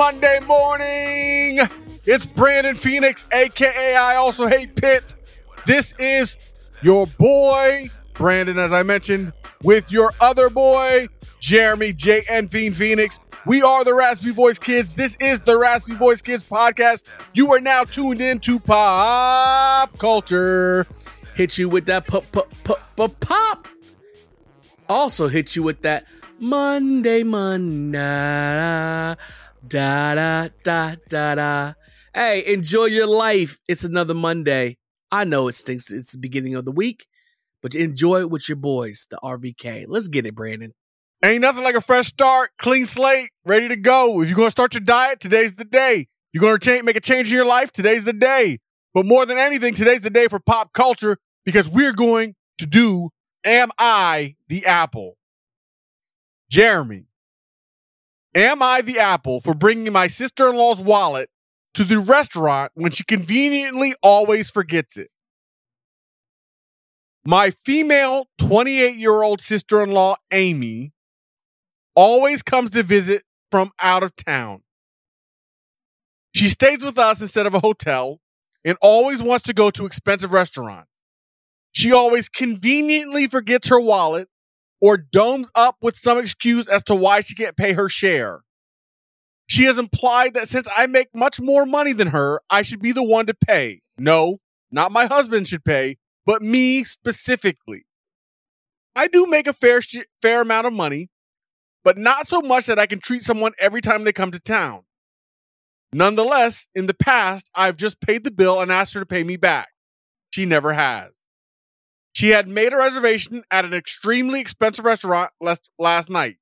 Monday morning! It's Brandon Phoenix, aka I also hate Pitt. This is your boy, Brandon, as I mentioned, with your other boy, Jeremy J. and Fiend Phoenix. We are the Raspy Voice Kids. This is the Raspy Voice Kids podcast. You are now tuned in to pop culture. hit you with that pop pop pop pop pop. Also hit you with that Monday Monday da da da da da. Hey, enjoy your life. It's another Monday. I know it stinks. It's the beginning of the week, but enjoy it with your boys, the RVK. Let's get it, Brandon. Ain't nothing like a fresh start, clean slate, ready to go. If you're going to start your diet, today's the day. You're going to change, make a change in your life, today's the day. But more than anything, today's the day for pop culture because we're going to do Am I the Apple? Jeremy, am I the apple for bringing my sister in law's wallet to the restaurant when she conveniently always forgets it? My female 28 year old sister in law, Amy, always comes to visit from out of town. She stays with us instead of a hotel and always wants to go to expensive restaurants. She always conveniently forgets her wallet or domes up with some excuse as to why she can't pay her share. She has implied that since I make much more money than her, I should be the one to pay. No, not my husband should pay, but me specifically. I do make a fair sh- fair amount of money, but not so much that I can treat someone every time they come to town. Nonetheless, in the past, I've just paid the bill and asked her to pay me back. She never has. She had made a reservation at an extremely expensive restaurant last, last night.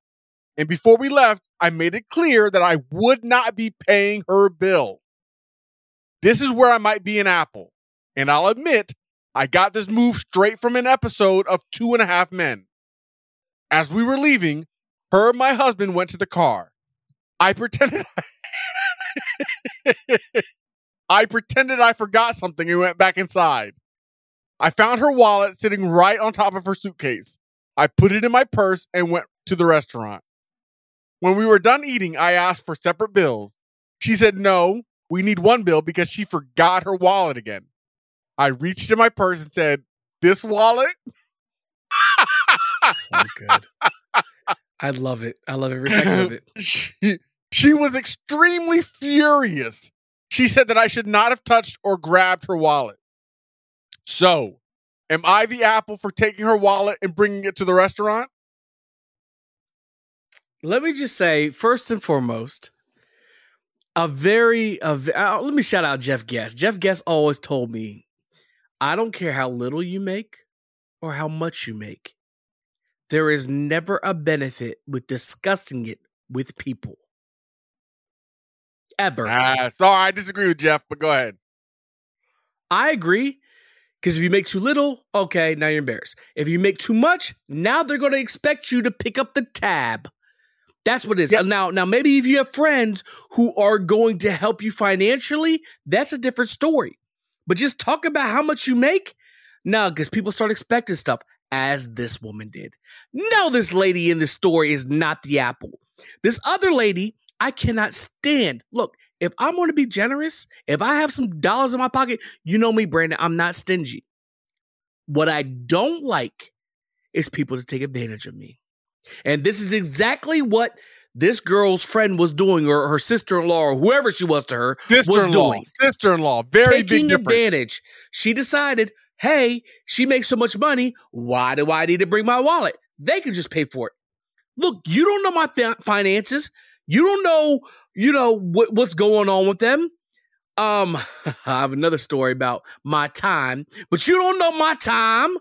And before we left, I made it clear that I would not be paying her bill. This is where I might be an apple. And I'll admit, I got this move straight from an episode of Two and a Half Men. As we were leaving, her and my husband went to the car. I pretended I pretended I forgot something and went back inside. I found her wallet sitting right on top of her suitcase. I put it in my purse and went to the restaurant. When we were done eating, I asked for separate bills. She said no, we need one bill because she forgot her wallet again. I reached in my purse and said, This wallet? So good. I love it. I love every second of it. she, she was extremely furious. She said that I should not have touched or grabbed her wallet. So, am I the apple for taking her wallet and bringing it to the restaurant? Let me just say, first and foremost, a very, a, uh, let me shout out Jeff Guest. Jeff Guest always told me, I don't care how little you make or how much you make. there is never a benefit with discussing it with people. Ever. Ah, sorry, I disagree with Jeff, but go ahead. I agree. Because if you make too little, okay, now you're embarrassed. If you make too much, now they're going to expect you to pick up the tab. That's what it is. Yep. Now, now maybe if you have friends who are going to help you financially, that's a different story. But just talk about how much you make, no, because people start expecting stuff, as this woman did. No, this lady in the story is not the apple. This other lady, I cannot stand. Look, if I'm going to be generous, if I have some dollars in my pocket, you know me, Brandon, I'm not stingy. What I don't like is people to take advantage of me. And this is exactly what this girl's friend was doing, or her sister in law, or whoever she was to her, was Sister-in-law, doing. sister-in-law, very Taking big difference. advantage. She decided, hey, she makes so much money. Why do I need to bring my wallet? They can just pay for it. Look, you don't know my fi- finances. You don't know, you know what, what's going on with them. Um, I have another story about my time, but you don't know my time.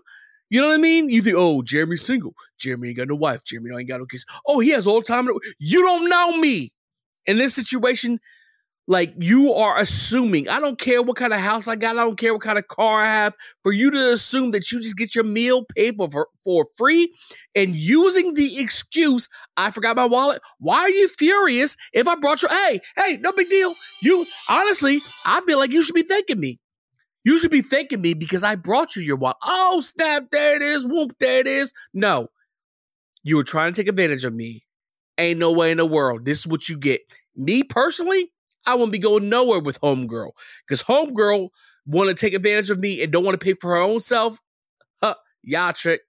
You know what I mean? You think, oh, Jeremy's single. Jeremy ain't got no wife. Jeremy ain't got no kids. Oh, he has all time. You don't know me. In this situation, like you are assuming. I don't care what kind of house I got. I don't care what kind of car I have. For you to assume that you just get your meal paid for for, free and using the excuse, I forgot my wallet. Why are you furious if I brought you? Hey, hey, no big deal. You honestly, I feel like you should be thanking me. You should be thanking me because I brought you your wallet. Oh, snap, there it is. Whoop, there it is. No. You were trying to take advantage of me. Ain't no way in the world. This is what you get. Me personally, I wouldn't be going nowhere with Homegirl. Because Homegirl want to take advantage of me and don't want to pay for her own self. Huh, y'all trick.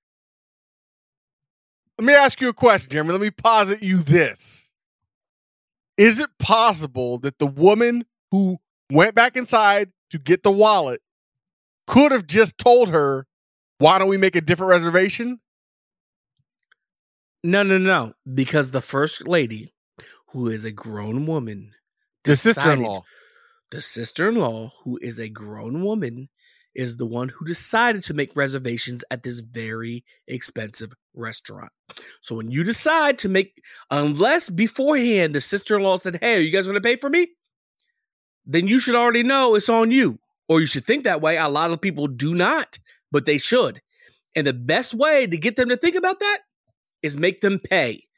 Let me ask you a question, Jeremy. Let me posit you this. Is it possible that the woman who went back inside to get the wallet could have just told her, why don't we make a different reservation? No, no, no. Because the first lady, who is a grown woman, The sister-in-law. the sister-in-law, who is a grown woman, is the one who decided to make reservations at this very expensive restaurant. So when you decide to make, unless beforehand the sister-in-law said, "Hey, are you guys going to pay for me?" Then you should already know it's on you, or you should think that way. A lot of people do not, but they should. And the best way to get them to think about that is make them pay.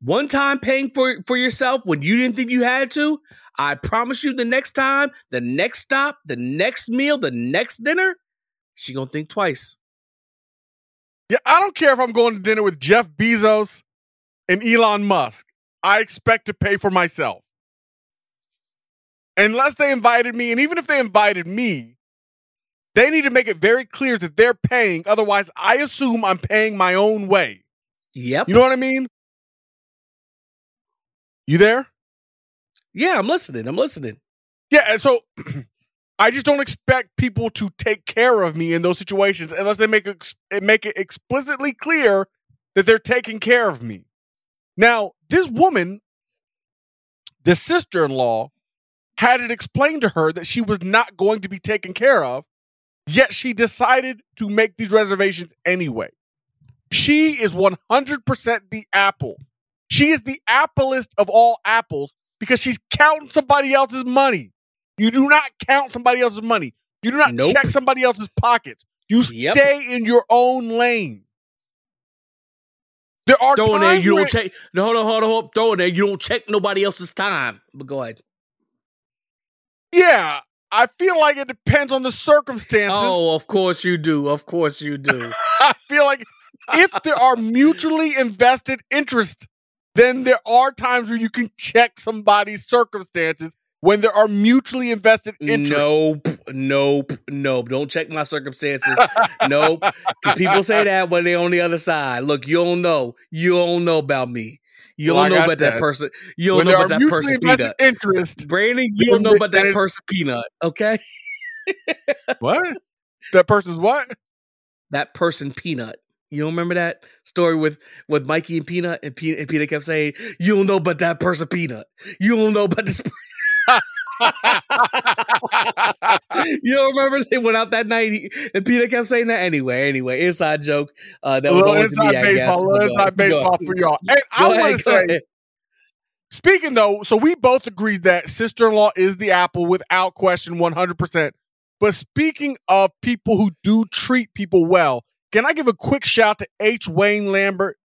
One time paying for for yourself when you didn't think you had to, I promise you the next time, the next stop, the next meal, the next dinner, she gonna think twice. Yeah, I don't care if I'm going to dinner with Jeff Bezos and Elon Musk. I expect to pay for myself. Unless they invited me, and even if they invited me, they need to make it very clear that they're paying. Otherwise, I assume I'm paying my own way. Yep. You know what I mean? You there? yeah, I'm listening. I'm listening. Yeah, so I just don't expect people to take care of me in those situations unless they make it, make it explicitly clear that they're taking care of me. Now, this woman, the sister-in-law, had it explained to her that she was not going to be taken care of, yet she decided to make these reservations anyway. She is 100% the apple. She is the applest of all apples because she's counting somebody else's money. You do not count somebody else's money. You do not Nope. check somebody else's pockets. You Yep. stay in your own lane. There are Throw in there, you don't check. No, hold on, hold on, hold on. Throw in there, you don't check nobody else's time. But go ahead. Yeah, I feel like it depends on the circumstances. Oh, of course you do. Of course you do. I feel like if there are mutually invested interests, then there are times where you can check somebody's circumstances when there are mutually invested interests. nope, nope, nope. Don't check my circumstances. nope. People say that when they're on the other side. Look, you don't know. You don't know about me. You don't know about that said, person. You don't when know about that person peanut. interests, Brandon, you don't know about that person peanut, okay? what? That person's what? That person peanut. You don't remember that story with with Mikey and Peanut, and Peanut, and Peanut kept saying, "You don't know about that person, Peanut. You don't know about this." you don't remember they went out that night and Peter kept saying that anyway. Anyway, inside joke. Uh, that was inside to me, I guess. baseball, little inside baseball for y'all. And I want to say, ahead. speaking though, so we both agreed that sister-in-law is the apple without question, one hundred percent. But speaking of people who do treat people well, can I give a quick shout to H. Wayne Lambert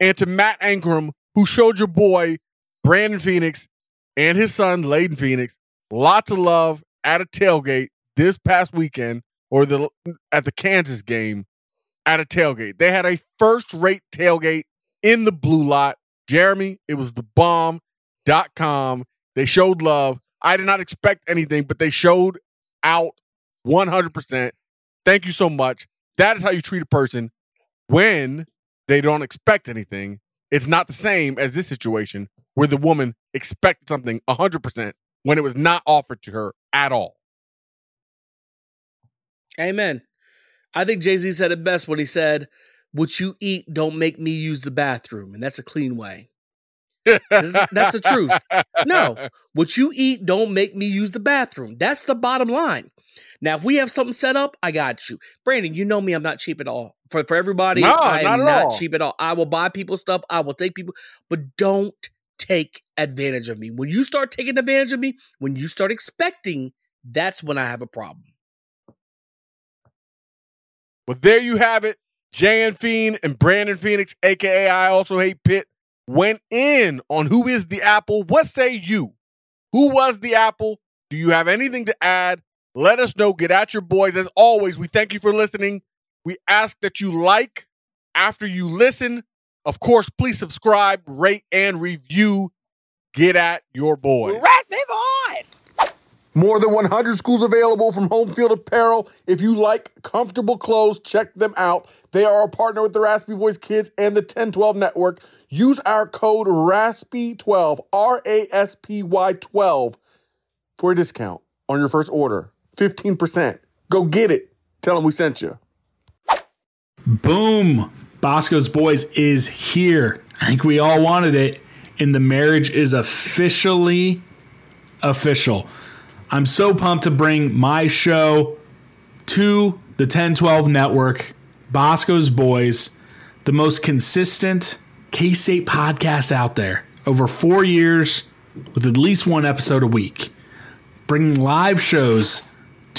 and to Matt Ankrum, who showed your boy Brandon Phoenix and his son Layden Phoenix lots of love at a tailgate this past weekend, or the at the Kansas game at a tailgate. They had a first-rate tailgate in the blue lot. Jeremy, it was the bomb.com. They showed love. I did not expect anything, but they showed out 100%. Thank you so much. That is how you treat a person when they don't expect anything. It's not the same as this situation where the woman expected something 100% when it was not offered to her at all. Amen. I think Jay Z said it best when he said, What you eat don't make me use the bathroom. And that's a clean way. Is- that's the truth. No, what you eat don't make me use the bathroom. That's the bottom line. Now, if we have something set up, I got you. Brandon, you know me, I'm not cheap at all. For for everybody, No, I not am not all. cheap at all. I will buy people stuff, I will take people, but don't take advantage of me. When you start taking advantage of me, when you start expecting, that's when I have a problem. Well, there you have it. Jan Fiend and Brandon Phoenix, aka I also hate Pitt, went in on who is the apple. What say you? Who was the apple? Do you have anything to add? Let us know. Get at your boys. As always, we thank you for listening. We ask that you like after you listen. Of course, please subscribe, rate, and review. Get at your boys. More than 100 schools available from Home Field Apparel. If you like comfortable clothes, check them out. They are a partner with the Raspy Voice Kids and the 1012 Network. Use our code RASPY12, R A S P Y 12, for a discount on your first order. 15%. Go get it. Tell them we sent you. Boom! Bosco's Boys is here. I think we all wanted it, and the marriage is officially official. I'm so pumped to bring my show to the 1012 network, Bosco's Boys, the most consistent K State podcast out there. Over four years with at least one episode a week, bringing live shows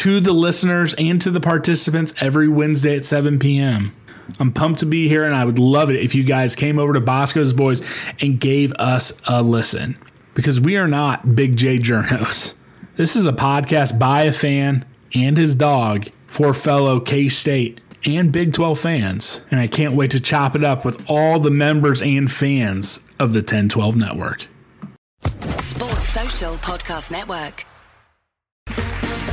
to the listeners and to the participants every Wednesday at 7 p.m. I'm pumped to be here, and I would love it if you guys came over to Bosco's Boys and gave us a listen because we are not Big J Journos. This is a podcast by a fan and his dog for fellow K State and Big 12 fans. And I can't wait to chop it up with all the members and fans of the 1012 network. Sports Social Podcast Network.